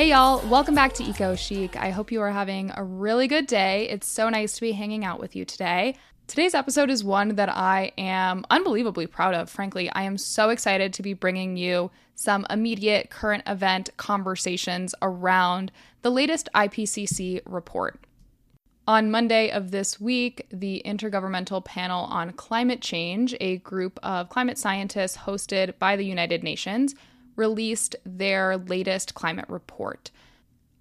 Hey y'all, welcome back to Eco Chic. I hope you are having a really good day. It's so nice to be hanging out with you today. Today's episode is one that I am unbelievably proud of. Frankly, I am so excited to be bringing you some immediate current event conversations around the latest IPCC report. On Monday of this week, the Intergovernmental Panel on Climate Change, a group of climate scientists hosted by the United Nations, released their latest climate report.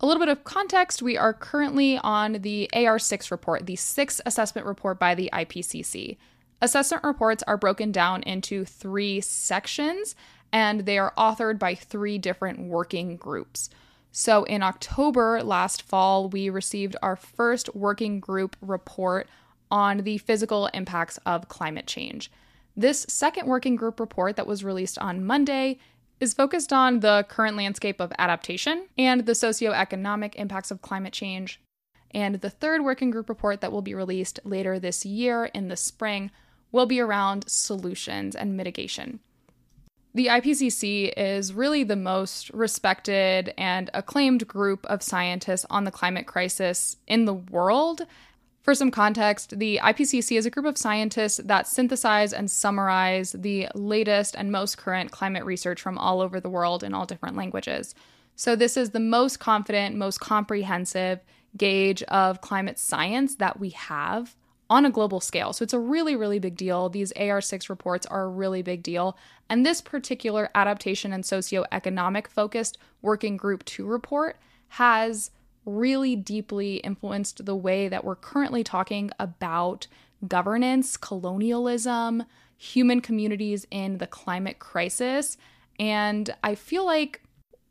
A little bit of context we are currently on the AR6 report, the sixth assessment report by the IPCC. Assessment reports are broken down into three sections and they are authored by three different working groups. So, in October last fall, we received our first working group report on the physical impacts of climate change. This second working group report that was released on Monday is focused on the current landscape of adaptation and the socioeconomic impacts of climate change. And the third working group report that will be released later this year in the spring will be around solutions and mitigation. The IPCC is really the most respected and acclaimed group of scientists on the climate crisis in the world, for some context, the IPCC is a group of scientists that synthesize and summarize the latest and most current climate research from all over the world in all different languages. So, this is the most confident, most comprehensive gauge of climate science that we have on a global scale. So, it's a really, really big deal. These AR6 reports are a really big deal. And this particular adaptation and socioeconomic focused working group 2 report has really deeply influenced the way that we're currently talking about governance, colonialism, human communities in the climate crisis. And I feel like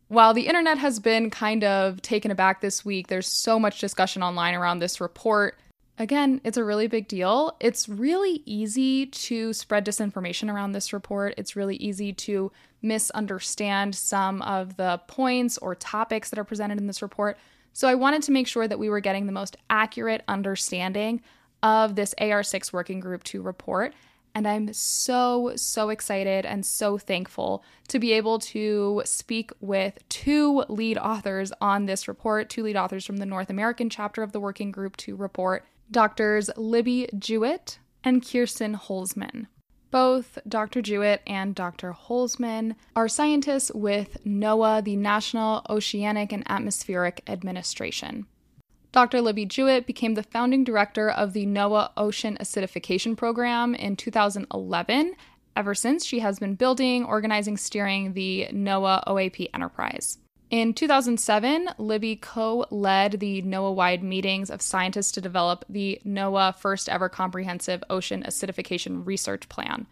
while the internet has been kind of taken aback this week, there's so much discussion online around this report. Again, it's a really big deal. It's really easy to spread disinformation around this report. It's really easy to misunderstand some of the points or topics that are presented in this report. So I wanted to make sure that we were getting the most accurate understanding of this AR6 working group 2 report. And I'm so, so excited and so thankful to be able to speak with two lead authors on this report, two lead authors from the North American chapter of the Working Group 2 report, Doctors Libby Jewett and Kirstin Holsman. Both Dr. Jewett and Dr. Holsman are scientists with NOAA, the National Oceanic and Atmospheric Administration. Dr. Libby Jewett became the founding director of the NOAA Ocean Acidification Program in 2011. Ever since, she has been building, organizing, steering the NOAA OAP enterprise. In 2007, Libby co led the NOAA wide meetings of scientists to develop the NOAA first ever comprehensive ocean acidification research plan.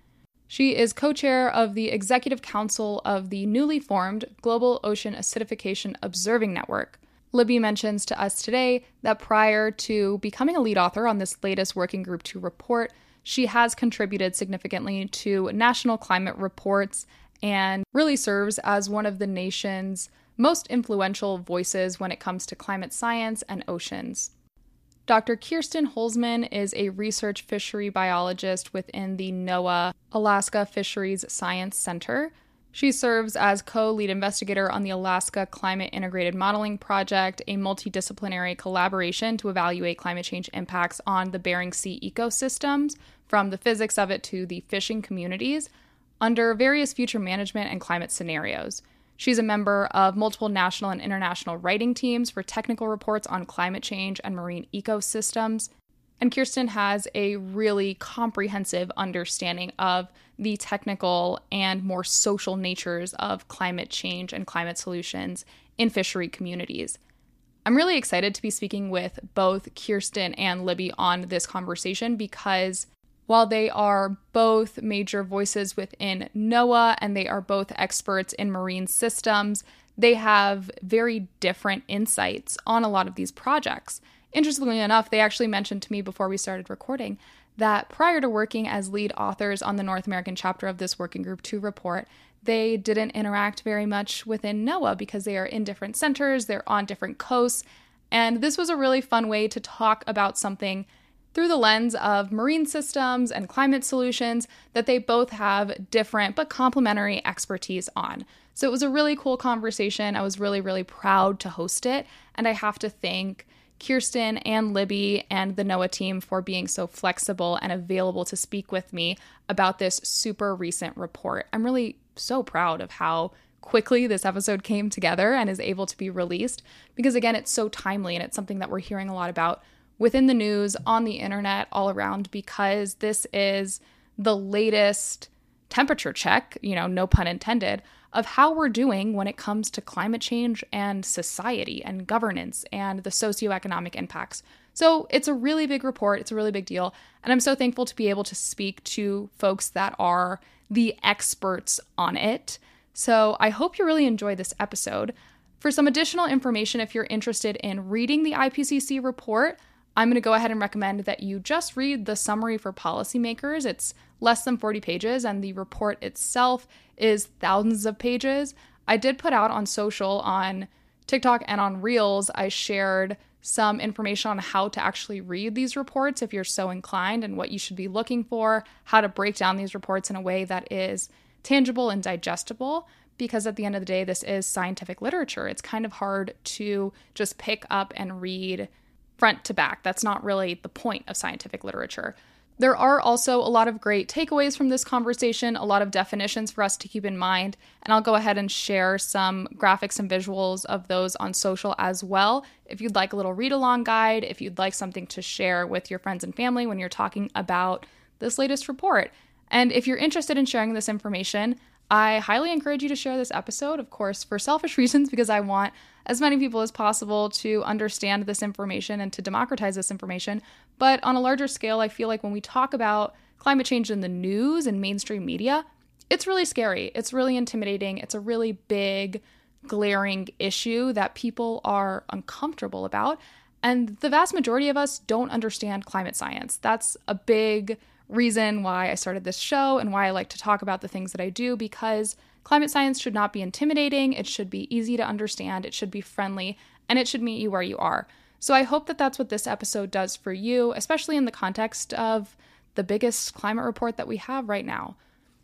She is co chair of the executive council of the newly formed Global Ocean Acidification Observing Network. Libby mentions to us today that prior to becoming a lead author on this latest Working Group 2 report, she has contributed significantly to national climate reports and really serves as one of the nation's most influential voices when it comes to climate science and oceans. Dr. Kirstin Holsman is a research fishery biologist within the NOAA Alaska Fisheries Science Center. She serves as co lead investigator on the Alaska Climate Integrated Modeling Project, a multidisciplinary collaboration to evaluate climate change impacts on the Bering Sea ecosystems, from the physics of it to the fishing communities, under various future management and climate scenarios. She's a member of multiple national and international writing teams for technical reports on climate change and marine ecosystems. And Kirstin has a really comprehensive understanding of the technical and more social natures of climate change and climate solutions in fishery communities. I'm really excited to be speaking with both Kirstin and Libby on this conversation because While they are both major voices within NOAA and they are both experts in marine systems, they have very different insights on a lot of these projects. Interestingly enough, they actually mentioned to me before we started recording that prior to working as lead authors on the North American chapter of this Working Group 2 report, they didn't interact very much within NOAA because they are in different centers, they're on different coasts. And this was a really fun way to talk about something through the lens of marine systems and climate solutions that they both have different but complementary expertise on. So it was a really cool conversation. I was really, really proud to host it. And I have to thank Kirstin and Libby and the NOAA team for being so flexible and available to speak with me about this super recent report. I'm really so proud of how quickly this episode came together and is able to be released because, again, it's so timely and it's something that we're hearing a lot about within the news, on the internet, all around because this is the latest temperature check, you know, no pun intended, of how we're doing when it comes to climate change and society and governance and the socioeconomic impacts. So it's a really big report, it's a really big deal. And I'm so thankful to be able to speak to folks that are the experts on it. So I hope you really enjoyed this episode. For some additional information, if you're interested in reading the IPCC report, I'm going to go ahead and recommend that you just read the summary for policymakers. It's less than 40 pages, and the report itself is thousands of pages. I did put out on social, on TikTok, and on Reels, I shared some information on how to actually read these reports if you're so inclined and what you should be looking for, how to break down these reports in a way that is tangible and digestible. Because at the end of the day, this is scientific literature. It's kind of hard to just pick up and read front to back. That's not really the point of scientific literature. There are also a lot of great takeaways from this conversation, a lot of definitions for us to keep in mind, and I'll go ahead and share some graphics and visuals of those on social as well. If you'd like a little read along guide, if you'd like something to share with your friends and family when you're talking about this latest report. And if you're interested in sharing this information, I highly encourage you to share this episode, of course, for selfish reasons, because I want as many people as possible to understand this information and to democratize this information. But on a larger scale, I feel like when we talk about climate change in the news and mainstream media, it's really scary. It's really intimidating. It's a really big, glaring issue that people are uncomfortable about. And the vast majority of us don't understand climate science. That's a big reason why I started this show and why I like to talk about the things that I do because climate science should not be intimidating. It should be easy to understand, it should be friendly, and it should meet you where you are. So I hope that that's what this episode does for you, especially in the context of the biggest climate report that we have right now.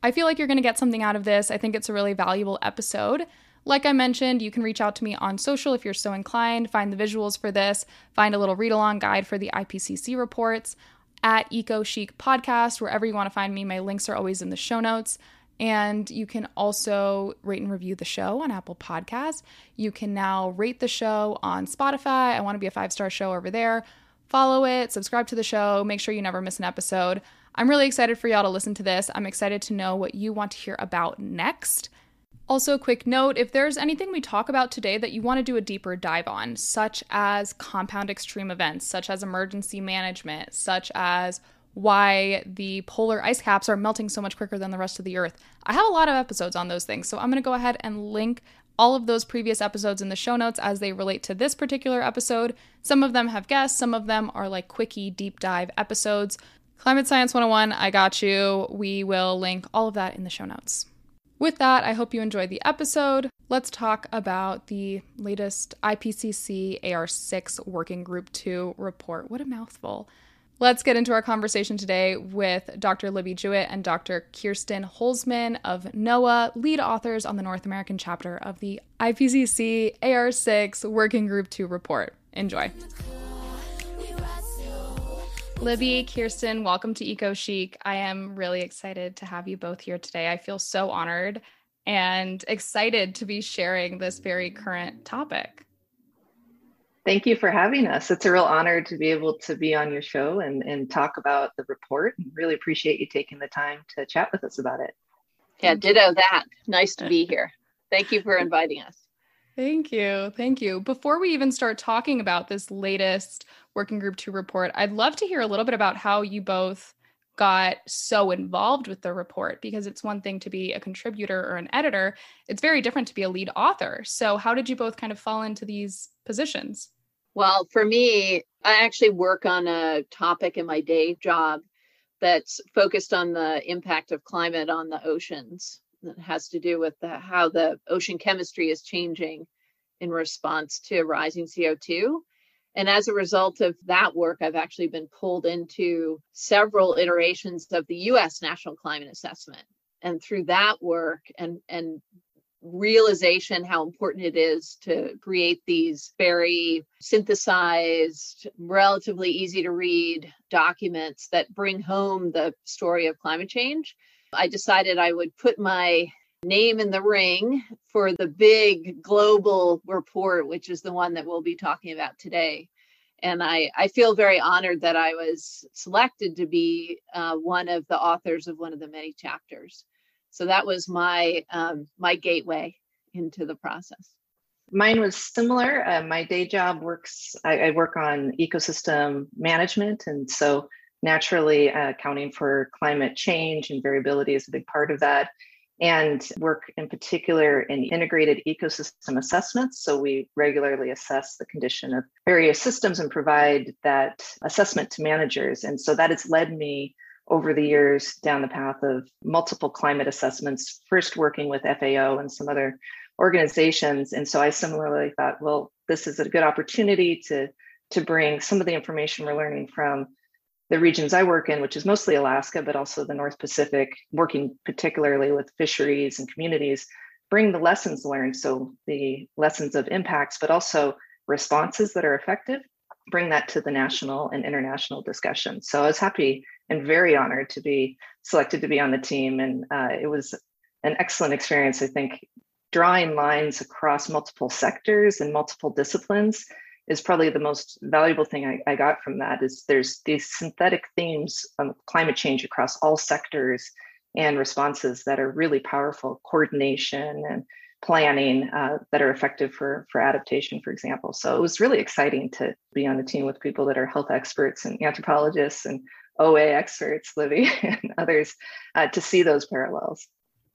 I feel like you're going to get something out of this. I think it's a really valuable episode. Like I mentioned, you can reach out to me on social if you're so inclined, find the visuals for this, find a little read along guide for the IPCC reports at Eco Chic Podcast, wherever you want to find me. My links are always in the show notes. And you can also rate and review the show on Apple Podcasts. You can now rate the show on Spotify. I want to be a five star show over there. Follow it, subscribe to the show, make sure you never miss an episode. I'm really excited for y'all to listen to this. I'm excited to know what you want to hear about next. Also, a quick note if there's anything we talk about today that you want to do a deeper dive on, such as compound extreme events, such as emergency management, such as why the polar ice caps are melting so much quicker than the rest of the earth, I have a lot of episodes on those things. So I'm going to go ahead and link all of those previous episodes in the show notes as they relate to this particular episode. Some of them have guests, some of them are like quickie deep dive episodes. Climate Science 101, I got you. We will link all of that in the show notes. With that, I hope you enjoyed the episode. Let's talk about the latest IPCC AR6 Working Group 2 report. What a mouthful. Let's get into our conversation today with Dr. Libby Jewett and Dr. Kirstin Holsman of NOAA, lead authors on the North American chapter of the IPCC AR6 Working Group 2 report. Enjoy. Libby, Kirstin, welcome to Eco Chic. I am really excited to have you both here today. I feel so honored and excited to be sharing this very current topic. Thank you for having us. It's a real honor to be able to be on your show and, and talk about the report. And really appreciate you taking the time to chat with us about it. Yeah, ditto that. Nice to be here. Thank you for inviting us. Thank you. Thank you. Before we even start talking about this latest Working Group 2 report, I'd love to hear a little bit about how you both got so involved with the report because it's one thing to be a contributor or an editor, it's very different to be a lead author. So, how did you both kind of fall into these positions? Well, for me, I actually work on a topic in my day job that's focused on the impact of climate on the oceans. That has to do with the, how the ocean chemistry is changing in response to rising CO2. And as a result of that work, I've actually been pulled into several iterations of the US National Climate Assessment. And through that work and, and realization how important it is to create these very synthesized, relatively easy to read documents that bring home the story of climate change, I decided I would put my name in the ring for the big global report, which is the one that we'll be talking about today. And I, I feel very honored that I was selected to be uh, one of the authors of one of the many chapters. So that was my um, my gateway into the process. Mine was similar. Uh, my day job works. I, I, work on ecosystem management, and so naturally, uh, accounting for climate change and variability is a big part of that and work in particular in integrated ecosystem assessments. So we regularly assess the condition of various systems and provide that assessment to managers. And so that has led me over the years down the path of multiple climate assessments, first working with FAO and some other organizations. And so I similarly thought, well, this is a good opportunity to to bring some of the information we're learning from the regions I work in, which is mostly Alaska, but also the North Pacific, working particularly with fisheries and communities, bring the lessons learned. So the lessons of impacts, but also responses that are effective, bring that to the national and international discussion. So I was happy and very honored to be selected to be on the team. And uh, it was an excellent experience, I think, drawing lines across multiple sectors and multiple disciplines is probably the most valuable thing I, I, got from that is there's these synthetic themes of climate change across all sectors and responses that are really powerful coordination and planning uh, that are effective for for adaptation for example so it was really exciting to be on the team with people that are health experts and anthropologists and oa experts Libby and others uh, to see those parallels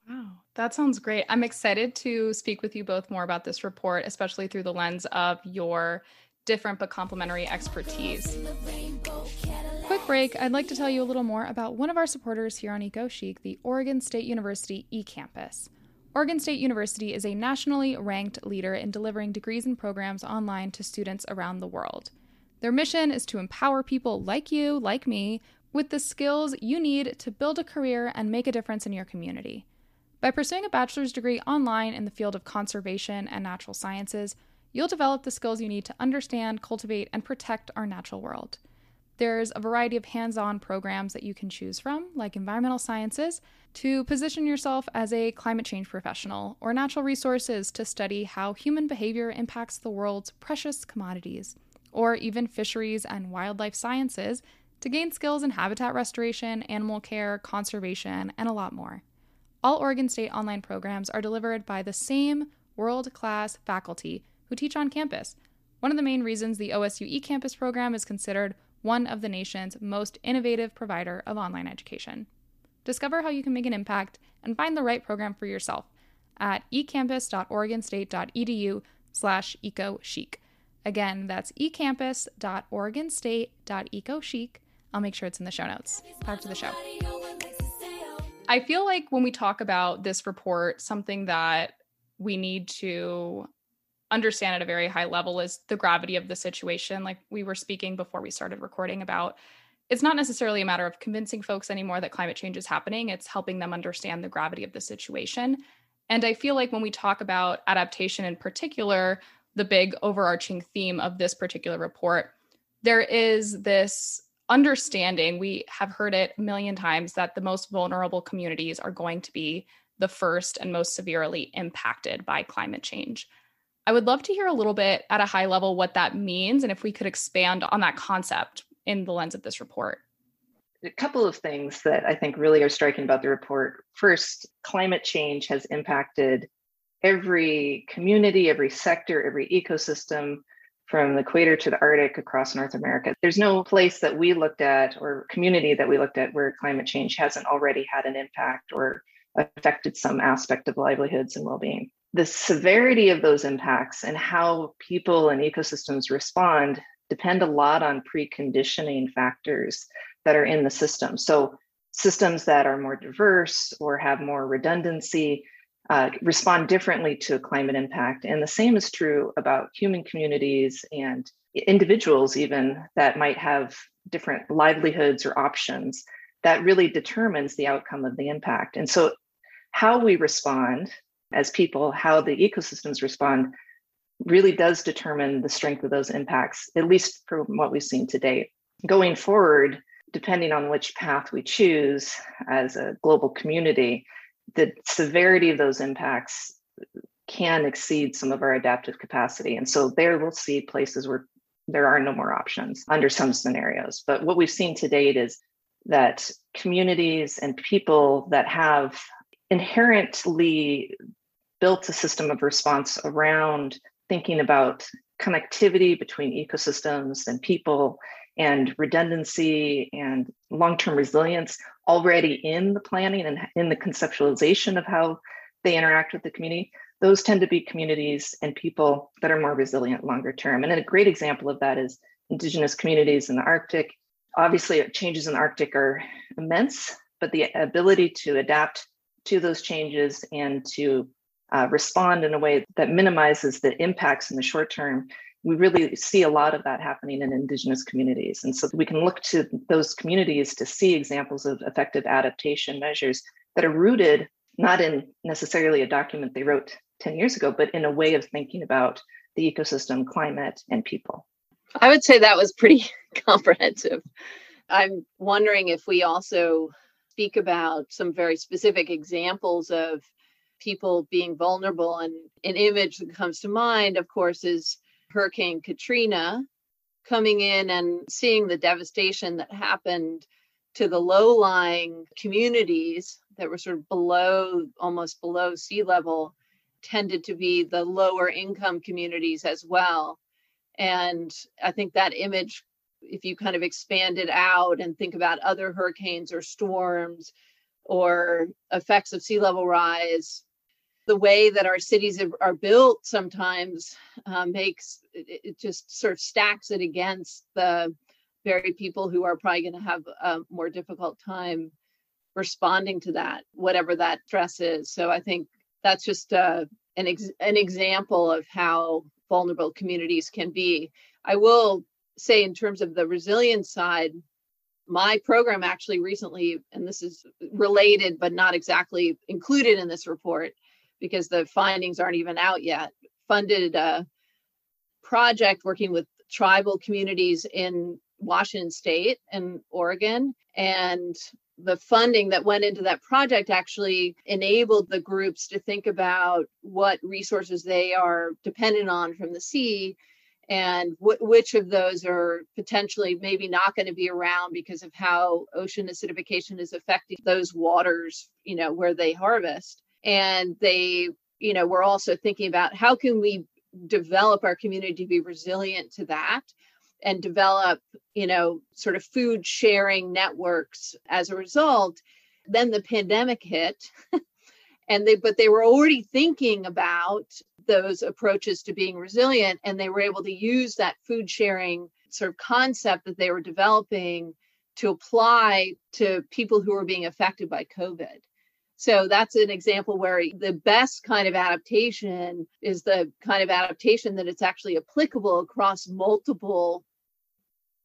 wow that sounds great. I'm excited to speak with you both more about this report, especially through the lens of your different but complementary expertise. Quick break, I'd like to tell you a little more about one of our supporters here on EcoChic, the Oregon State University eCampus. Oregon State University is a nationally ranked leader in delivering degrees and programs online to students around the world. Their mission is to empower people like you, like me, with the skills you need to build a career and make a difference in your community. By pursuing a bachelor's degree online in the field of conservation and natural sciences, you'll develop the skills you need to understand, cultivate, and protect our natural world. There's a variety of hands on programs that you can choose from, like environmental sciences, to position yourself as a climate change professional, or natural resources to study how human behavior impacts the world's precious commodities, or even fisheries and wildlife sciences to gain skills in habitat restoration, animal care, conservation, and a lot more. All Oregon State online programs are delivered by the same world class faculty who teach on campus. One of the main reasons the OSU eCampus program is considered one of the nation's most innovative provider of online education. Discover how you can make an impact and find the right program for yourself at ecampus.oregonstate.edu slash ecochic. Again, that's ecampus.oregonstate.ecochic. I'll make sure it's in the show notes. Back to the show. I feel like when we talk about this report, something that we need to understand at a very high level is the gravity of the situation. Like we were speaking before we started recording about, it's not necessarily a matter of convincing folks anymore that climate change is happening, it's helping them understand the gravity of the situation. And I feel like when we talk about adaptation in particular, the big overarching theme of this particular report, there is this understanding, we have heard it a million times, that the most vulnerable communities are going to be the first and most severely impacted by climate change. I would love to hear a little bit at a high level what that means and if we could expand on that concept in the lens of this report. A couple of things that I think really are striking about the report. First, climate change has impacted every community, every sector, every ecosystem from the equator to the Arctic across North America. There's no place that we looked at or community that we looked at where climate change hasn't already had an impact or affected some aspect of livelihoods and well being. The severity of those impacts and how people and ecosystems respond depend a lot on preconditioning factors that are in the system. So, systems that are more diverse or have more redundancy uh, respond differently to climate impact. And the same is true about human communities and individuals, even that might have different livelihoods or options. That really determines the outcome of the impact. And so, how we respond as people, how the ecosystems respond, really does determine the strength of those impacts, at least from what we've seen to date. Going forward, depending on which path we choose as a global community, the severity of those impacts can exceed some of our adaptive capacity. And so there we'll see places where there are no more options under some scenarios. But what we've seen to date is that communities and people that have inherently built a system of response around thinking about connectivity between ecosystems and people and redundancy and long-term resilience already in the planning and in the conceptualization of how they interact with the community. Those tend to be communities and people that are more resilient longer term. And a great example of that is indigenous communities in the arctic. Obviously changes in the arctic are immense but the ability to adapt to those changes and to uh, respond in a way that minimizes the impacts in the short term we really see a lot of that happening in indigenous communities. And so we can look to those communities to see examples of effective adaptation measures that are rooted not in necessarily a document they wrote 10 years ago but in a way of thinking about the ecosystem climate and people. I would say that was pretty comprehensive. I'm wondering if we also speak about some very specific examples of people being vulnerable and an image that comes to mind of course is Hurricane Katrina coming in and seeing the devastation that happened to the low lying communities that were sort of below, almost below sea level, tended to be the lower income communities as well. And I think that image, if you kind of expand it out and think about other hurricanes or storms or effects of sea level rise, the way that our cities are built sometimes um, makes it, it, just sort of stacks it against the very people who are probably going to have a more difficult time responding to that, whatever that stress is. So I think that's just uh, an ex- an example of how vulnerable communities can be. I will say, in terms of the resilience side, my program actually recently, and this is related but not exactly included in this report, because the findings aren't even out yet, funded a project working with tribal communities in Washington State and Oregon. And the funding that went into that project actually enabled the groups to think about what resources they are dependent on from the sea and wh- which of those are potentially maybe not going to be around because of how ocean acidification is affecting those waters you know where they harvest and they you know we're also thinking about how can we develop our community to be resilient to that and develop you know sort of food sharing networks as a result. Then the pandemic hit and they but they were already thinking about those approaches to being resilient and they were able to use that food sharing sort of concept that they were developing to apply to people who were being affected by covid so that's an example where the best kind of adaptation is the kind of adaptation that it's actually applicable across multiple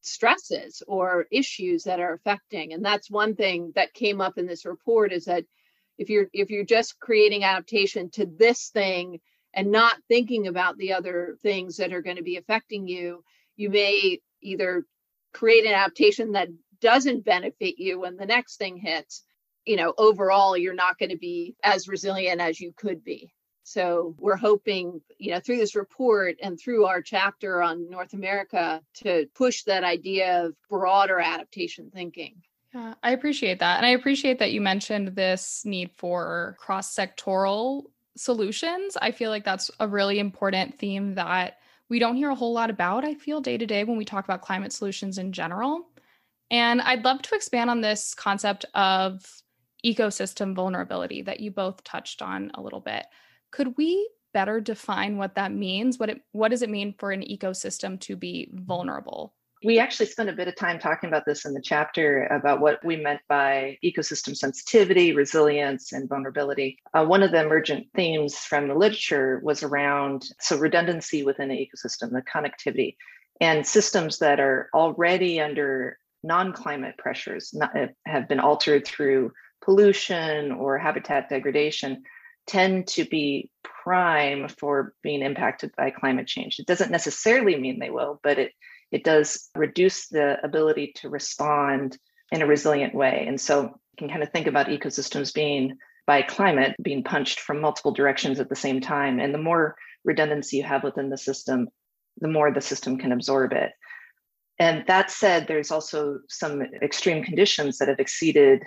stresses or issues that are affecting. And that's one thing that came up in this report is that if you're if you're just creating adaptation to this thing and not thinking about the other things that are going to be affecting you, you may either create an adaptation that doesn't benefit you when the next thing hits you know, overall, you're not going to be as resilient as you could be. So we're hoping, you know, through this report and through our chapter on North America to push that idea of broader adaptation thinking. Yeah, I appreciate that. And I appreciate that you mentioned this need for cross sectoral solutions. I feel like that's a really important theme that we don't hear a whole lot about, I feel, day to day when we talk about climate solutions in general. And I'd love to expand on this concept of ecosystem vulnerability that you both touched on a little bit. Could we better define what that means? What it what does it mean for an ecosystem to be vulnerable? We actually spent a bit of time talking about this in the chapter about what we meant by ecosystem sensitivity, resilience, and vulnerability. Uh, one of the emergent themes from the literature was around so redundancy within an ecosystem, the connectivity, and systems that are already under non-climate pressures not, have been altered through pollution or habitat degradation tend to be prime for being impacted by climate change. It doesn't necessarily mean they will, but it it does reduce the ability to respond in a resilient way. And so you can kind of think about ecosystems being by climate being punched from multiple directions at the same time. And the more redundancy you have within the system, the more the system can absorb it. And that said, there's also some extreme conditions that have exceeded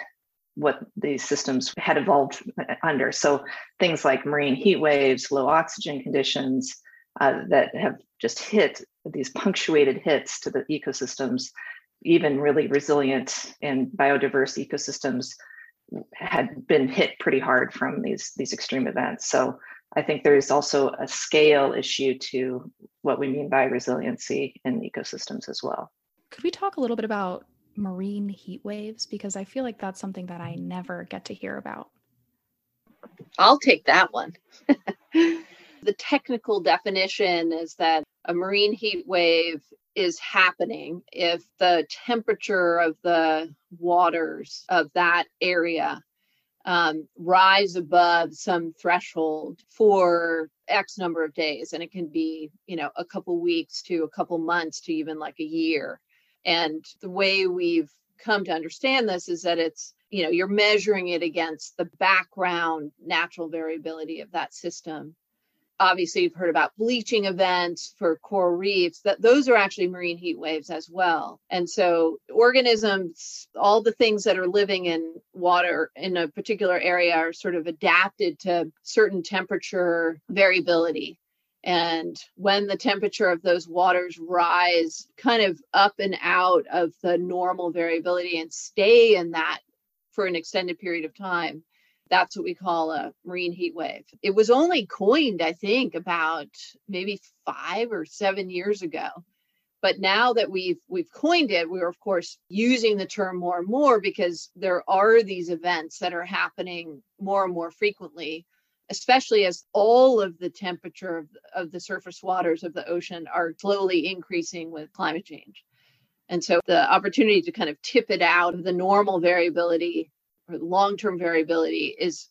what these systems had evolved under. So things like marine heat waves, low oxygen conditions uh, that have just hit these punctuated hits to the ecosystems, even really resilient and biodiverse ecosystems had been hit pretty hard from these these extreme events. So I think there is also a scale issue to what we mean by resiliency in ecosystems as well. Could we talk a little bit about marine heat waves? Because I feel like that's something that I never get to hear about. I'll take that one. the technical definition is that a marine heat wave is happening if the temperature of the waters of that area um, rise above some threshold for X number of days. And it can be, you know, a couple weeks to a couple months to even like a year. And the way we've come to understand this is that it's, you know, you're measuring it against the background natural variability of that system. Obviously, you've heard about bleaching events for coral reefs, that those are actually marine heat waves as well. And so organisms, all the things that are living in water in a particular area are sort of adapted to certain temperature variability. And when the temperature of those waters rise kind of up and out of the normal variability and stay in that for an extended period of time, that's what we call a marine heat wave. It was only coined, I think, about maybe five or seven years ago. But now that we've we've coined it, we're of course using the term more and more because there are these events that are happening more and more frequently especially as all of the temperature of, of the surface waters of the ocean are slowly increasing with climate change. And so the opportunity to kind of tip it out of the normal variability or long-term variability is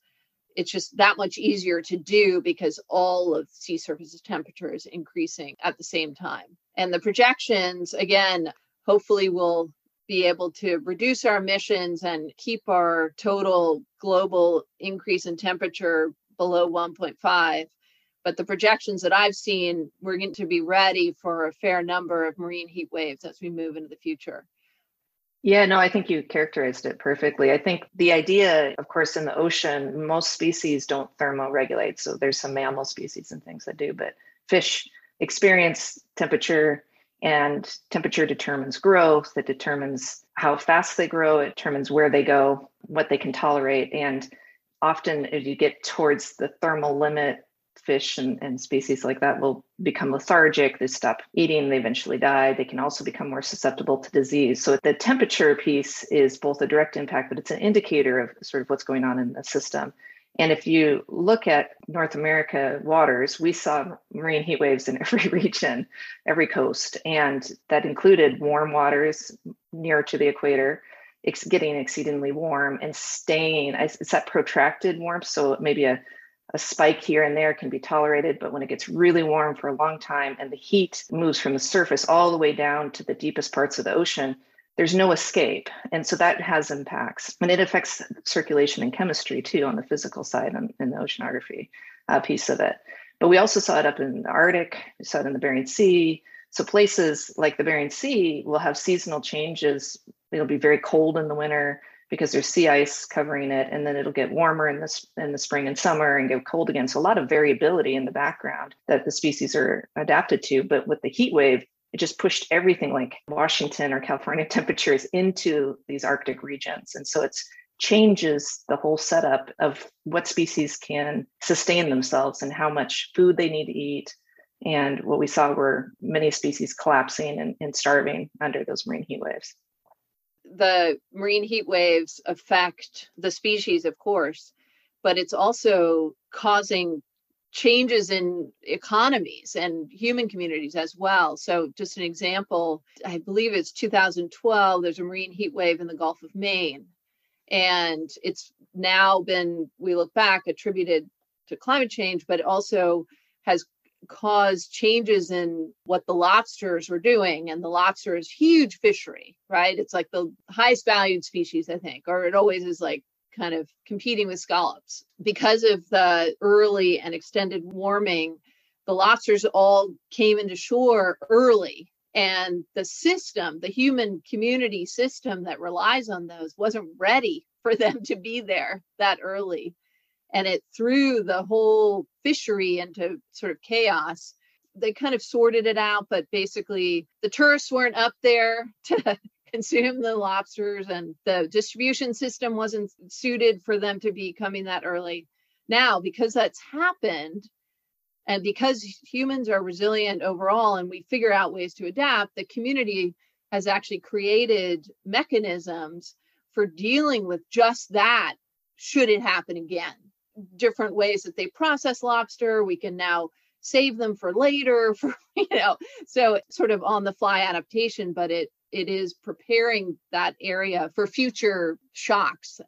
it's just that much easier to do because all of sea surface temperature is increasing at the same time. And the projections, again, hopefully will be able to reduce our emissions and keep our total global increase in temperature below 1.5 but the projections that I've seen, we're going to be ready for a fair number of marine heat waves as we move into the future. Yeah, no, I think you characterized it perfectly. I think the idea, of course, in the ocean, most species don't thermoregulate. So there's some mammal species and things that do, but fish experience temperature, and temperature determines growth. It determines how fast they grow, it determines where they go, what they can tolerate. And often as you get towards the thermal limit fish and, and species like that will become lethargic they stop eating they eventually die they can also become more susceptible to disease so the temperature piece is both a direct impact but it's an indicator of sort of what's going on in the system and if you look at North America waters, we saw marine heat waves in every region, every coast. And that included warm waters near to the equator, it's getting exceedingly warm and staying. It's that protracted warmth. So maybe a, a spike here and there can be tolerated, but when it gets really warm for a long time and the heat moves from the surface all the way down to the deepest parts of the ocean, there's no escape. And so that has impacts. And it affects circulation and chemistry too on the physical side and the oceanography uh, piece of it. But we also saw it up in the Arctic, we saw it in the Bering Sea. So places like the Bering Sea will have seasonal changes It'll be very cold in the winter, because there's sea ice covering it and then it'll get warmer in the, in the spring and summer and get cold again. So a lot of variability in the background that the species are adapted to but with the heat wave it just pushed everything like washington or california temperatures into these arctic regions. And so it's changes the whole setup of what species can sustain themselves and how much food they need to eat. And what we saw were many species collapsing and, and starving under those marine heat waves the marine heat waves affect the species, of course, but it's also causing changes in economies and human communities as well. So, just an example, I believe it's 2012, there's a marine heat wave in the Gulf of Maine. And it's now been, we look back, attributed to climate change, but also has caused changes in what the lobsters were doing. And the lobster is huge fishery, right? It's like the highest valued species, I think, or it always is like kind of competing with scallops. Because of the early and extended warming, the lobsters all came into shore early. And the system, the human community system that relies on those, wasn't ready for them to be there that early and it threw the whole fishery into sort of chaos. They kind of sorted it out, but basically the tourists weren't up there to consume the lobsters, and the distribution system wasn't suited for them to be coming that early. Now, because that's happened, and because humans are resilient overall and we figure out ways to adapt, the community has actually created mechanisms for dealing with just that should it happen again different ways that they process lobster. We can now save them for later for you know so sort of on the fly adaptation but it it is preparing that area for future shocks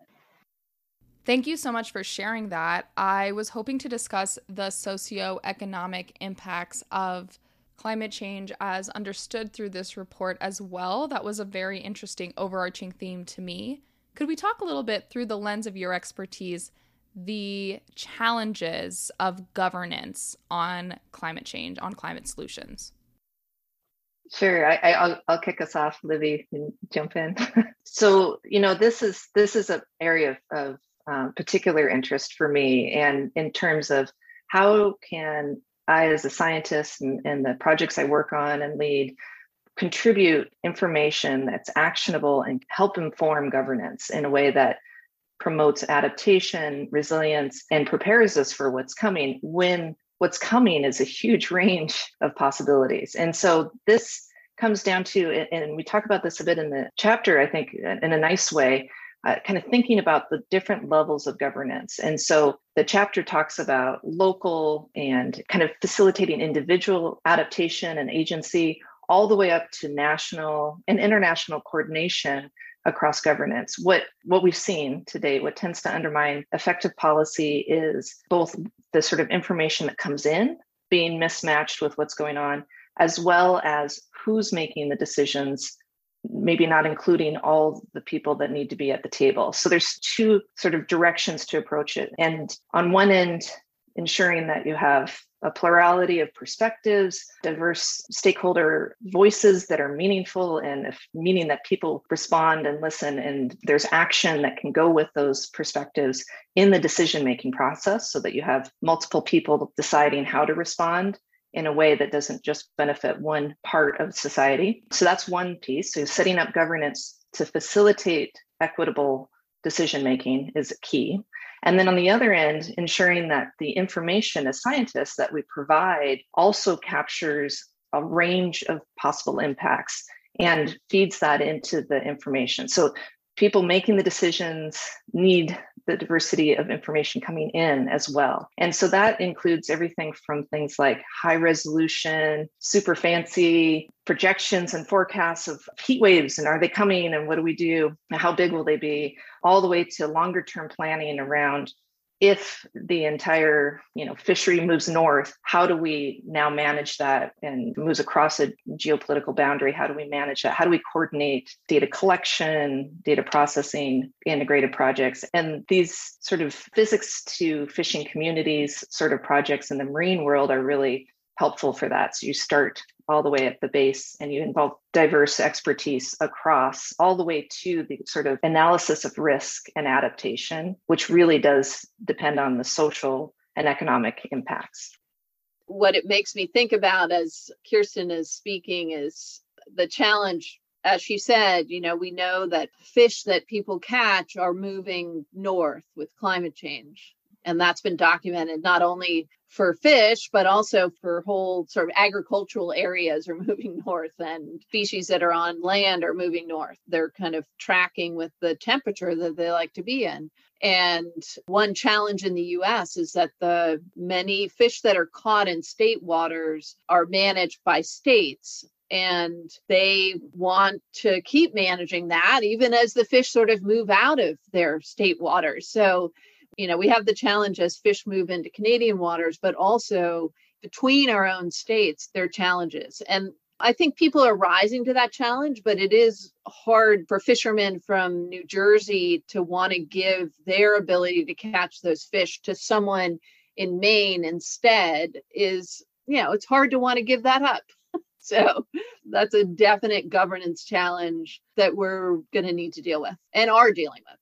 Thank you so much for sharing that. I was hoping to discuss the socioeconomic impacts of climate change as understood through this report as well. That was a very interesting overarching theme to me. Could we talk a little bit through the lens of your expertise the challenges of governance on climate change, on climate solutions? Sure, I, will I'll kick us off. Libby can jump in. so you know this is this is an area of, of um, particular interest for me, and in terms of how can I, as a scientist, and, and the projects I work on and lead, contribute information that's actionable and help inform governance in a way that promotes adaptation, resilience, and prepares us for what's coming when what's coming is a huge range of possibilities. And so this comes down to, and we talk about this a bit in the chapter, I think, in a nice way. Uh, kind of thinking about the different levels of governance. And so the chapter talks about local and kind of facilitating individual adaptation and agency, all the way up to national and international coordination across governance. What what we've seen to date, what tends to undermine effective policy is both the sort of information that comes in being mismatched with what's going on, as well as who's making the decisions, maybe not including all the people that need to be at the table. So there's two sort of directions to approach it. And on one end, ensuring that you have a plurality of perspectives, diverse stakeholder voices that are meaningful and meaning that people respond and listen and there's action that can go with those perspectives in the decision making process so that you have multiple people deciding how to respond in a way that doesn't just benefit one part of society. So that's one piece. So setting up governance to facilitate equitable decision making is key. And then on the other end, ensuring that the information as scientists that we provide also captures a range of possible impacts and feeds that into the information. So people making the decisions need the diversity of information coming in as well. And so that includes everything from things like high resolution, super fancy projections and forecasts of heat waves and are they coming and what do we do? How big will they be? All the way to longer term planning around if the entire you know fishery moves north how do we now manage that and moves across a geopolitical boundary? How do we manage that? How do we coordinate data collection data processing integrated projects? And these sort of physics to fishing communities sort of projects in the marine world are really helpful for that so you start all the way at the base and you involve diverse expertise across all the way to the sort of analysis of risk and adaptation, which really does depend on the social and economic impacts. What it makes me think about as Kirstin is speaking is the challenge as she said, you know, we know that fish that people catch are moving north with climate change. And that's been documented not only for fish, but also for whole sort of agricultural areas are moving north and species that are on land are moving north. They're kind of tracking with the temperature that they like to be in. And one challenge in the US is that the many fish that are caught in state waters are managed by states and they want to keep managing that even as the fish sort of move out of their state waters. So, you know, we have the challenge as fish move into Canadian waters, but also between our own states, there are challenges. And I think people are rising to that challenge, but it is hard for fishermen from New Jersey to want to give their ability to catch those fish to someone in Maine instead is, you know, it's hard to want to give that up. So that's a definite governance challenge that we're going to need to deal with and are dealing with.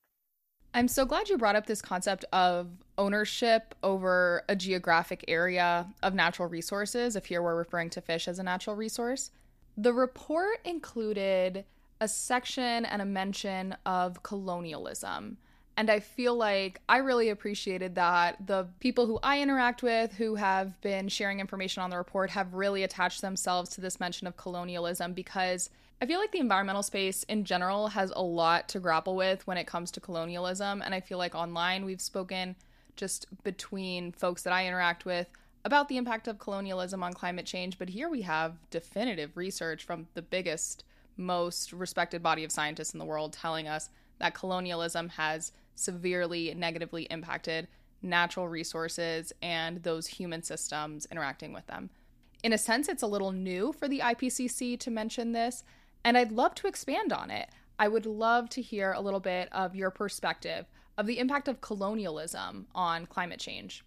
I'm so glad you brought up this concept of ownership over a geographic area of natural resources, if here we're referring to fish as a natural resource. The report included a section and a mention of colonialism. And I feel like I really appreciated that the people who I interact with who have been sharing information on the report have really attached themselves to this mention of colonialism because I feel like the environmental space in general has a lot to grapple with when it comes to colonialism. And I feel like online we've spoken just between folks that I interact with about the impact of colonialism on climate change. But here we have definitive research from the biggest, most respected body of scientists in the world telling us that colonialism has severely negatively impacted natural resources and those human systems interacting with them. In a sense, it's a little new for the IPCC to mention this, and I'd love to expand on it. I would love to hear a little bit of your perspective of the impact of colonialism on climate change.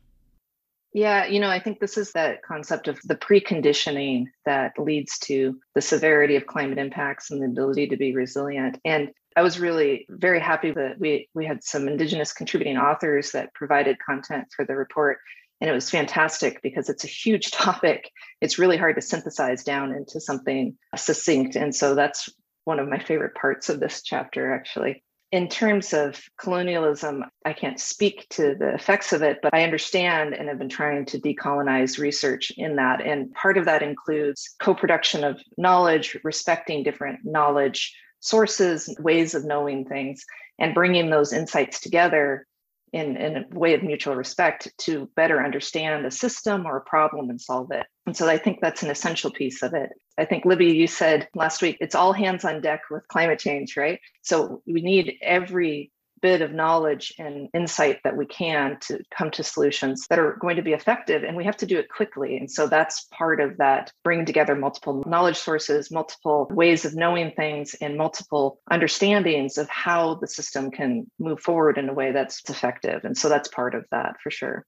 Yeah, you know, I think this is that concept of the preconditioning that leads to the severity of climate impacts and the ability to be resilient. And I was really very happy that we we had some indigenous contributing authors that provided content for the report and it was fantastic because it's a huge topic. It's really hard to synthesize down into something succinct and so that's one of my favorite parts of this chapter actually in terms of colonialism, I can't speak to the effects of it, but I understand and have been trying to decolonize research in that. And part of that includes co production of knowledge, respecting different knowledge sources, ways of knowing things, and bringing those insights together in, in a way of mutual respect to better understand a system or a problem and solve it. And so I think that's an essential piece of it. I think, Libby, you said last week, it's all hands on deck with climate change, right? So we need every bit of knowledge and insight that we can to come to solutions that are going to be effective and we have to do it quickly. And so that's part of that bringing together multiple knowledge sources multiple ways of knowing things and multiple understandings of how the system can move forward in a way that's effective. And so that's part of that for sure.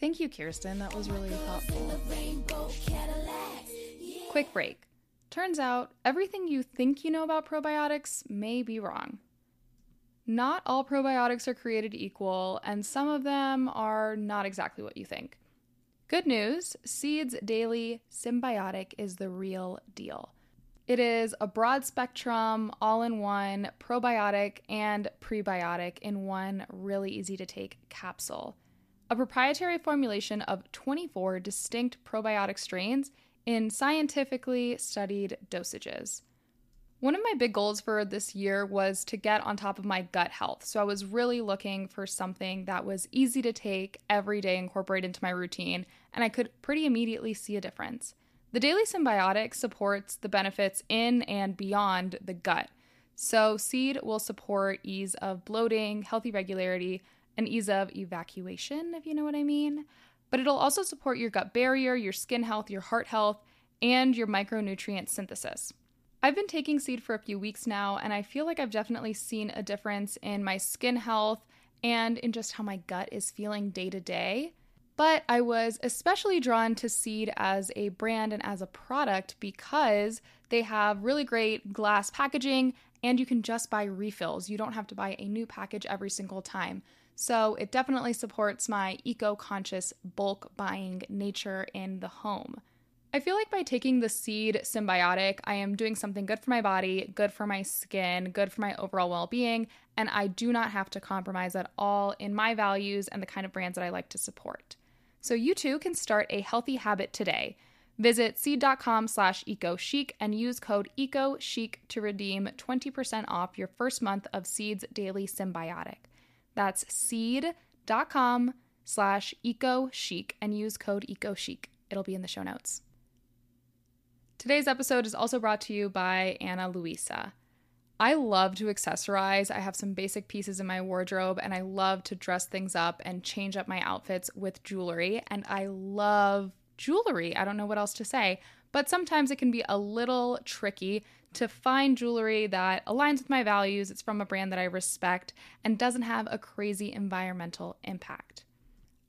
Thank you kirstin. That was really helpful Quick break. Turns out, everything you think you know about probiotics may be wrong. Not all probiotics are created equal, and some of them are not exactly what you think. Good news Seed's Daily Synbiotic is the real deal. It is a broad spectrum, all in one probiotic and prebiotic in one really easy to take capsule. A proprietary formulation of 24 distinct probiotic strains in scientifically studied dosages. One of my big goals for this year was to get on top of my gut health. So I was really looking for something that was easy to take every day, incorporate into my routine, and I could pretty immediately see a difference. The Daily Synbiotic supports the benefits in and beyond the gut. So, Seed will support ease of bloating, healthy regularity, and ease of evacuation, if you know what I mean but it'll also support your gut barrier, your skin health, your heart health, and your micronutrient synthesis. I've been taking seed for a few weeks now, and I feel like I've definitely seen a difference in my skin health and in just how my gut is feeling day to day. But I was especially drawn to Seed as a brand and as a product because they have really great glass packaging and you can just buy refills. You don't have to buy a new package every single time. So it definitely supports my eco conscious bulk buying nature in the home. I feel like by taking the seed synbiotic, I am doing something good for my body, good for my skin, good for my overall well being, and I do not have to compromise at all in my values and the kind of brands that I like to support. So you too can start a healthy habit today. Visit seed.com slash eco ecochic and use code eco EcoChic to redeem 20% off your first month of Seed's Daily Synbiotic. That's seed.com slash eco ecochic and use code eco EcoChic. It'll be in the show notes. Today's episode is also brought to you by Ana Luisa. I love to accessorize. I have some basic pieces in my wardrobe and I love to dress things up and change up my outfits with jewelry. And I love jewelry. I don't know what else to say, but sometimes it can be a little tricky to find jewelry that aligns with my values, it's from a brand that I respect, and doesn't have a crazy environmental impact.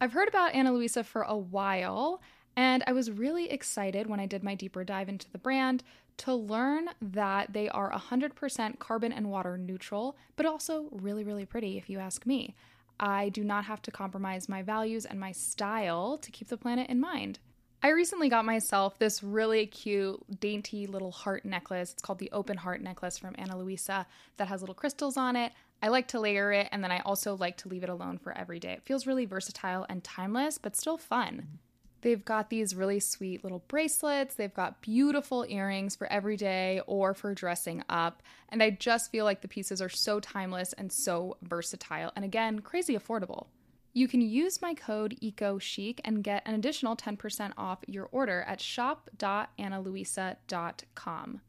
I've heard about Ana Luisa for a while, and I was really excited when I did my deeper dive into the brand to learn that they are 100% carbon and water neutral, but also really, really pretty, if you ask me. I do not have to compromise my values and my style to keep the planet in mind. I recently got myself this really cute, dainty little heart necklace. It's called the Open Heart Necklace from Ana Luisa that has little crystals on it. I like to layer it and then I also like to leave it alone for every day. It feels really versatile and timeless, but still fun. They've got these really sweet little bracelets. They've got beautiful earrings for every day or for dressing up. And I just feel like the pieces are so timeless and so versatile. And again, crazy affordable. You can use my code EcoChic and get an additional 10% off your order at shop.analuisa.com.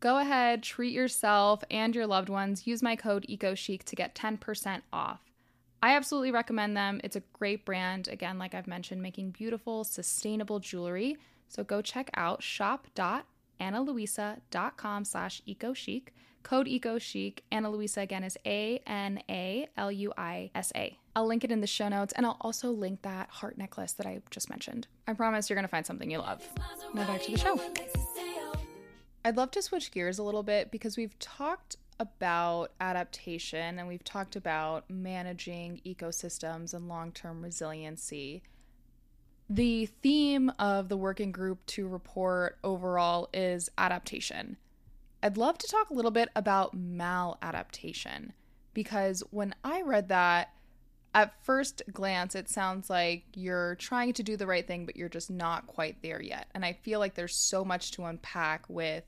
Go ahead, treat yourself and your loved ones. Use my code EcoChic to get 10% off. I absolutely recommend them. It's a great brand. Again, like I've mentioned, making beautiful, sustainable jewelry. So go check out shop.analuisa.com slash ecochic. Code ecochic. Ana Luisa again is A-N-A-L-U-I-S-A. I'll link it in the show notes and I'll also link that heart necklace that I just mentioned. I promise you're going to find something you love. Now back to the show. I'd love to switch gears a little bit because we've talked about adaptation and we've talked about managing ecosystems and long term resiliency. The theme of the working group to report overall is adaptation. I'd love to talk a little bit about maladaptation because when I read that, at first glance, it sounds like you're trying to do the right thing, but you're just not quite there yet. And I feel like there's so much to unpack with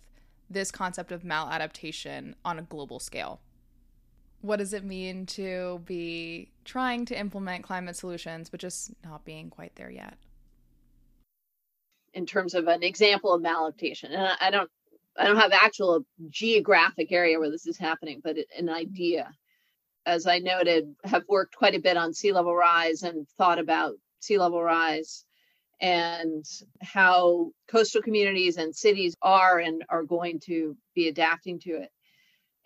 this concept of maladaptation on a global scale. What does it mean to be trying to implement climate solutions, but just not being quite there yet? In terms of an example of maladaptation, and I don't, I don't have actual geographic area where this is happening, but an idea. As I noted, have worked quite a bit on sea level rise and thought about sea level rise and how coastal communities and cities are and are going to be adapting to it.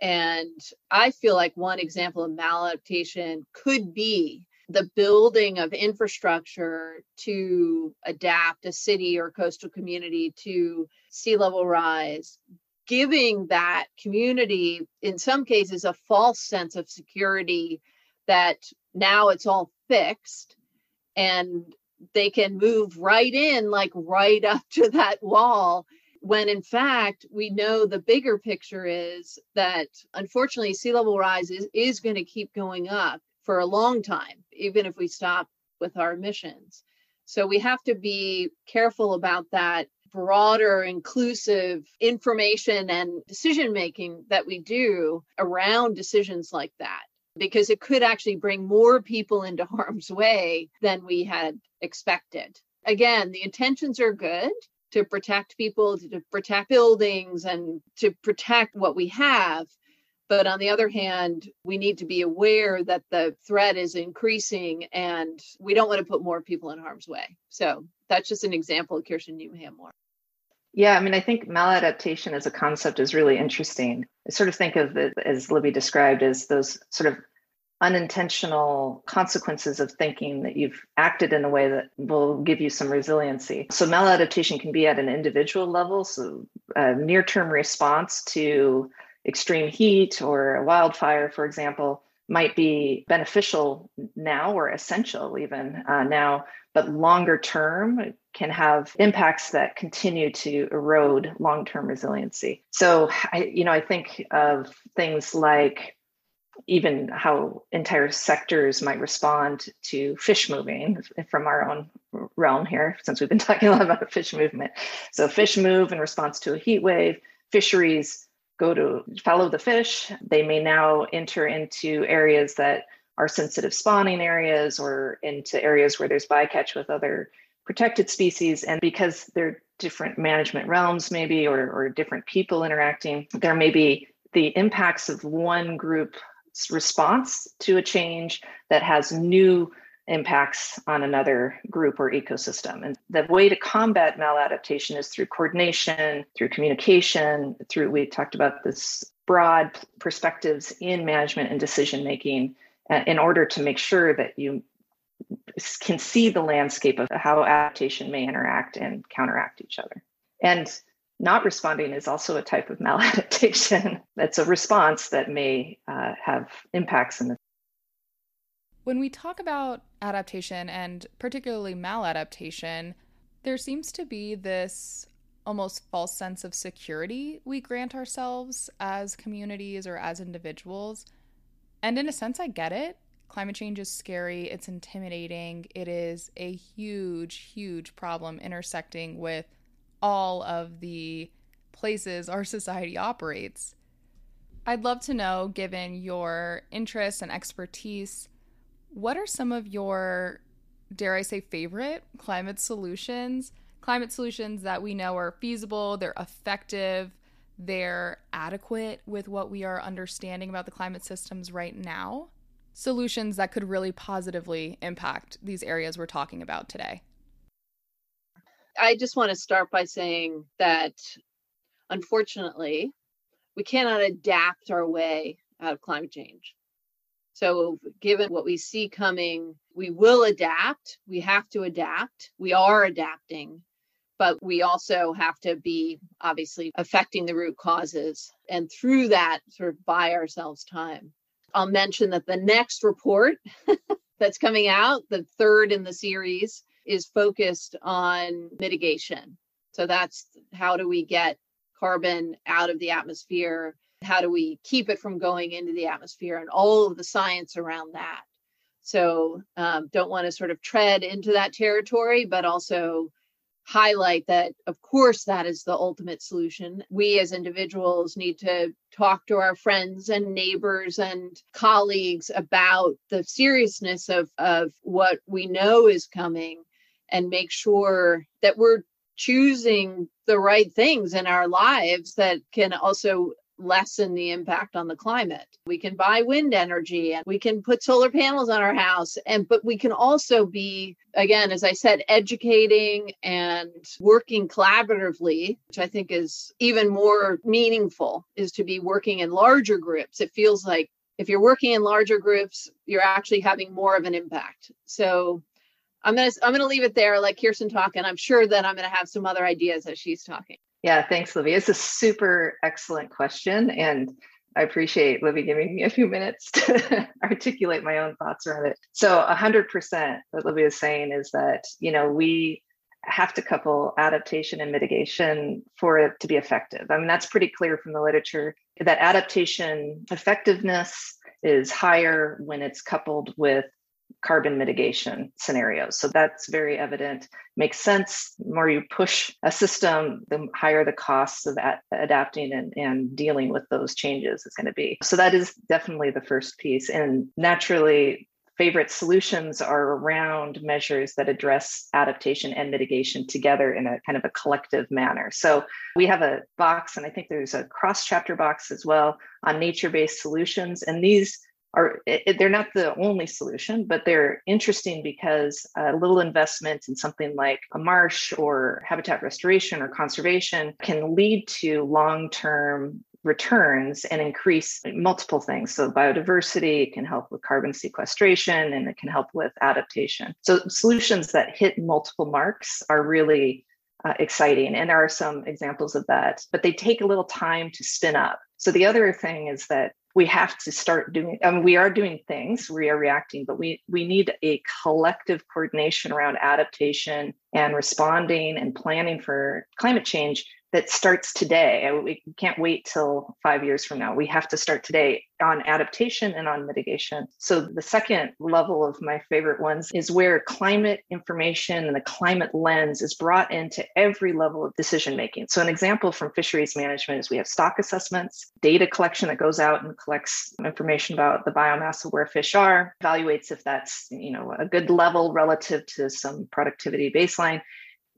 And I feel like one example of maladaptation could be the building of infrastructure to adapt a city or coastal community to sea level rise, giving that community, in some cases, a false sense of security that now it's all fixed and they can move right in, like right up to that wall. When in fact, we know the bigger picture is that unfortunately, sea level rise is, is going to keep going up for a long time, even if we stop with our emissions. So we have to be careful about that broader, inclusive information and decision making that we do around decisions like that because it could actually bring more people into harm's way than we had expected. Again, the intentions are good to protect people, to protect buildings, and to protect what we have. But on the other hand, we need to be aware that the threat is increasing and we don't want to put more people in harm's way. So that's just an example. Kirstin, you may more. Yeah, I mean, I think maladaptation as a concept is really interesting. I sort of think of it, as Libby described, as those sort of unintentional consequences of thinking that you've acted in a way that will give you some resiliency. So, maladaptation can be at an individual level. So, a near term response to extreme heat or a wildfire, for example, might be beneficial now or essential even uh, now, but longer term can have impacts that continue to erode long term resiliency. So, I, you know, I think of things like even how entire sectors might respond to fish moving from our own realm here, since we've been talking a lot about fish movement. So, fish move in response to a heat wave, fisheries go to follow the fish. They may now enter into areas that are sensitive spawning areas or into areas where there's bycatch with other protected species. And because they're different management realms, maybe, or, or different people interacting, there may be the impacts of one group's response to a change that has new impacts on another group or ecosystem. And the way to combat maladaptation is through coordination, through communication, through, we talked about this broad perspectives in management and decision making uh, in order to make sure that you can see the landscape of how adaptation may interact and counteract each other. And not responding is also a type of maladaptation. That's a response that may uh, have impacts in the when we talk about adaptation and particularly maladaptation, there seems to be this almost false sense of security we grant ourselves as communities or as individuals. And in a sense, I get it. Climate change is scary, it's intimidating, it is a huge, huge problem intersecting with all of the places our society operates. I'd love to know, given your interests and expertise, what are some of your, dare I say, favorite climate solutions? Climate solutions that we know are feasible, they're effective, they're adequate with what we are understanding about the climate systems right now. Solutions that could really positively impact these areas we're talking about today. I just want to start by saying that unfortunately, we cannot adapt our way out of climate change. So, given what we see coming, we will adapt. We have to adapt. We are adapting, but we also have to be obviously affecting the root causes and through that, sort of buy ourselves time. I'll mention that the next report that's coming out, the third in the series, is focused on mitigation. So, that's how do we get carbon out of the atmosphere how do we keep it from going into the atmosphere and all of the science around that. So um, don't want to sort of tread into that territory but also highlight that of course that is the ultimate solution. We as individuals need to talk to our friends and neighbors and colleagues about the seriousness of of what we know is coming and make sure that we're choosing the right things in our lives that can also lessen the impact on the climate. We can buy wind energy and we can put solar panels on our house and but we can also be again as I said educating and working collaboratively, which I think is even more meaningful is to be working in larger groups. It feels like if you're working in larger groups, you're actually having more of an impact. So I'm gonna I'm gonna leave it there. Let Kirstin talk, and I'm sure that I'm gonna have some other ideas as she's talking. Yeah, thanks, Libby. It's a super excellent question. And I appreciate Libby giving me a few minutes to articulate my own thoughts around it. So 100% what Libby is saying is that, you know, we have to couple adaptation and mitigation for it to be effective. I mean, that's pretty clear from the literature that adaptation effectiveness is higher when it's coupled with carbon mitigation scenarios. So that's very evident. Makes sense. The more you push a system, the higher the costs of adapting and, and dealing with those changes is going to be. So that is definitely the first piece. And naturally, favorite solutions are around measures that address adaptation and mitigation together in a kind of a collective manner. So we have a box, and I think there's a cross chapter box as well on nature based solutions. And these are it, they're not the only solution, but they're interesting because a little investment in something like a marsh or habitat restoration or conservation can lead to long-term returns and increase multiple things. So, biodiversity can help with carbon sequestration and it can help with adaptation. So, solutions that hit multiple marks are really uh, exciting. And there are some examples of that, but they take a little time to spin up. So, the other thing is that we have to start doing I mean, we are doing things we are reacting but we we need a collective coordination around adaptation and responding and planning for climate change that starts today. We can't wait till five years from now. We have to start today on adaptation and on mitigation. So, the second level of my favorite ones is where climate information and the climate lens is brought into every level of decision making. So, an example from fisheries management is we have stock assessments, data collection that goes out and collects information about the biomass of where fish are, evaluates if that's you know a good level relative to some productivity baseline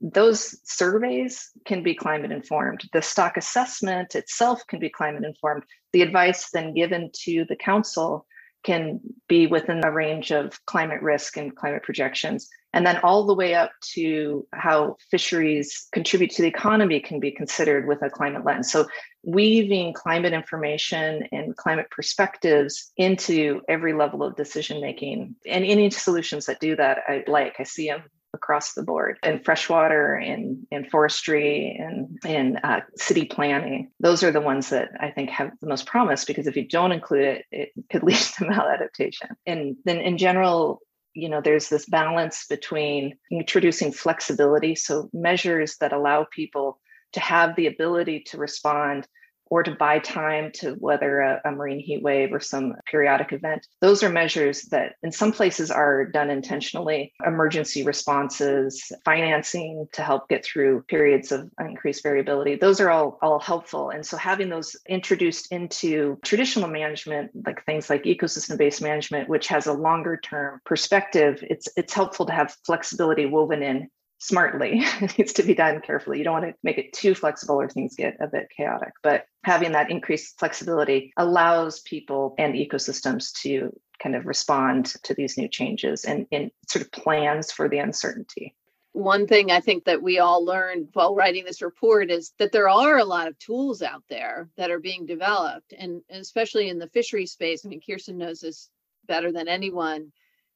those surveys can be climate informed. The stock assessment itself can be climate informed. The advice then given to the council can be within a range of climate risk and climate projections. And then all the way up to how fisheries contribute to the economy can be considered with a climate lens. So weaving climate information and climate perspectives into every level of decision making and any solutions that do that i like i see them across the board in freshwater in in forestry and in uh, city planning. Those are the ones that i think have the most promise because if you don't include it it could lead to maladaptation. And then in general you know there's this balance between introducing flexibility so measures that allow people to have the ability to respond or to buy time to weather a, a, marine heat wave or some periodic event. Those are measures that in some places are done intentionally. Emergency responses, financing to help get through periods of increased variability. Those are all, all helpful. And so having those introduced into traditional management, like things like ecosystem-based management, which has a longer term perspective, it's it's helpful to have flexibility woven in smartly. it needs to be done carefully. You don't want to make it too flexible or things get a bit chaotic. But having that increased flexibility allows people and ecosystems to kind of respond to these new changes and, and sort of plans for the uncertainty. One thing I think that we all learned while writing this report is that there are a lot of tools out there that are being developed, and especially in the fishery space. I mean, Kirstin knows this better than anyone.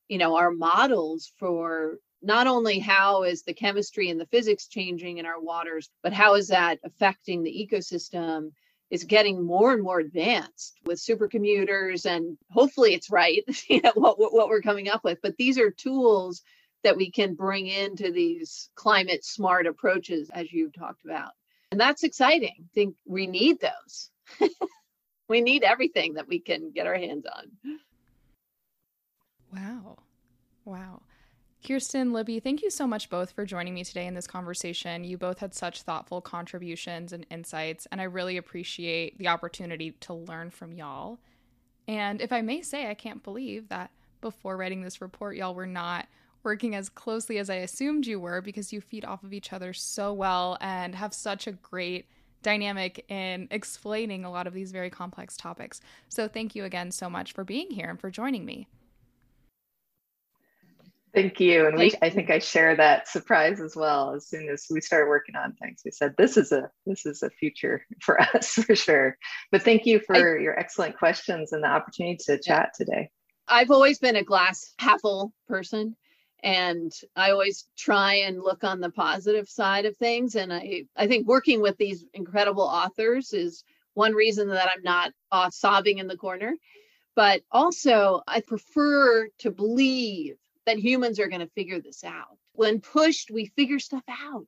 You know, our models for not only how is the chemistry and the physics changing in our waters, but how is that affecting the ecosystem is getting more and more advanced with supercomputers and hopefully it's right you know what, what we're coming up with. But these are tools that we can bring into these climate smart approaches as you've talked about. And that's exciting. I think we need those. We need everything that we can get our hands on. Wow. Wow Kirstin, Libby, thank you so much both for joining me today in this conversation. You both had such thoughtful contributions and insights, and I really appreciate the opportunity to learn from y'all. And if I may say, I can't believe that before writing this report, y'all were not working as closely as I assumed you were because you feed off of each other so well and have such a great dynamic in explaining a lot of these very complex topics. So, thank you again so much for being here and for joining me. Thank you. And we, I think I share that surprise as well. As soon as we started working on things, we said this is a this is a future for us for sure. But thank you for I, your excellent questions and the opportunity to chat today. I've always been a glass half full person, and I always try and look on the positive side of things. And I I think working with these incredible authors is one reason that I'm not uh, sobbing in the corner. But also, I prefer to believe that humans are going to figure this out. When pushed, we figure stuff out.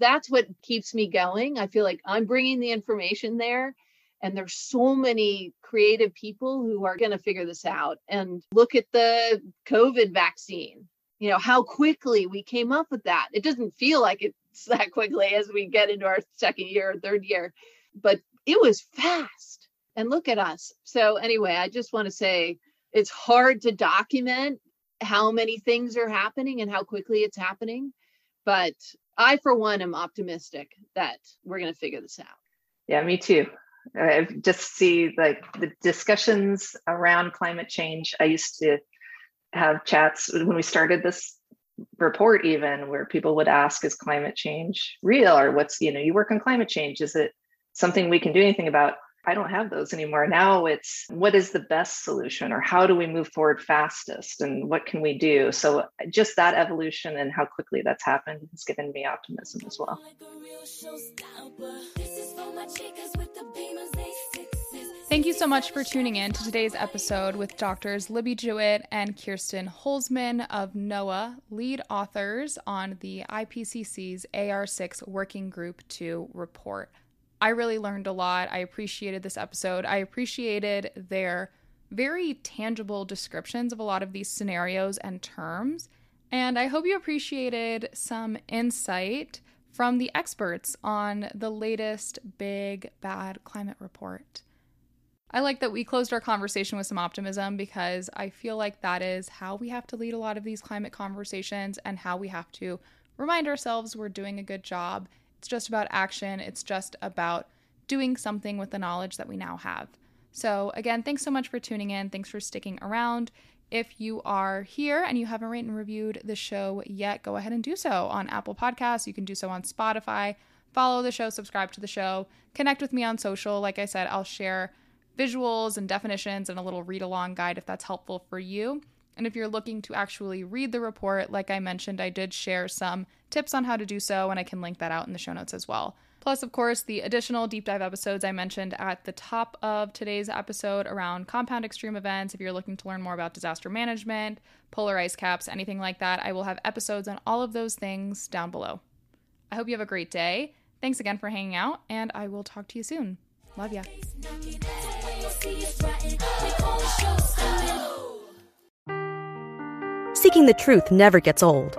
That's what keeps me going. I feel like I'm bringing the information there. And there's so many creative people who are going to figure this out. And look at the COVID vaccine, you know, how quickly we came up with that. It doesn't feel like it's that quickly as we get into our second year or third year, but it was fast. And look at us. So, anyway, I just want to say it's hard to document how many things are happening and how quickly it's happening. But I, for one, am optimistic that we're going to figure this out. Yeah, me too. I just see like the discussions around climate change. I used to have chats when we started this report, even where people would ask, Is climate change real? Or what's, you know, you work on climate change. Is it something we can do anything about? I don't have those anymore. Now it's what is the best solution or how do we move forward fastest and what can we do? So just that evolution and how quickly that's happened has given me optimism as well. Thank you so much for tuning in to today's episode with doctors Libby Jewett and Kirstin Holsman of NOAA, lead authors on the IPCC's AR6 Working Group 2 report. I really learned a lot. I appreciated this episode. I appreciated their very tangible descriptions of a lot of these scenarios and terms. And I hope you appreciated some insight from the experts on the latest big bad climate report. I like that we closed our conversation with some optimism because I feel like that is how we have to lead a lot of these climate conversations and how we have to remind ourselves we're doing a good job. It's just about action, it's just about doing something with the knowledge that we now have. So, again, thanks so much for tuning in. Thanks for sticking around. If you are here and you haven't rated and reviewed the show yet, go ahead and do so on Apple Podcasts. You can do so on Spotify. Follow the show, subscribe to the show, connect with me on social. Like I said, I'll share visuals and definitions and a little read along guide if that's helpful for you. And if you're looking to actually read the report, like I mentioned, I did share some tips on how to do so, and I can link that out in the show notes as well. Plus, of course, the additional deep dive episodes I mentioned at the top of today's episode around compound extreme events. If you're looking to learn more about disaster management, polar ice caps, anything like that, I will have episodes on all of those things down below. I hope you have a great day. Thanks again for hanging out, and I will talk to you soon. Love ya. Seeking the truth never gets old.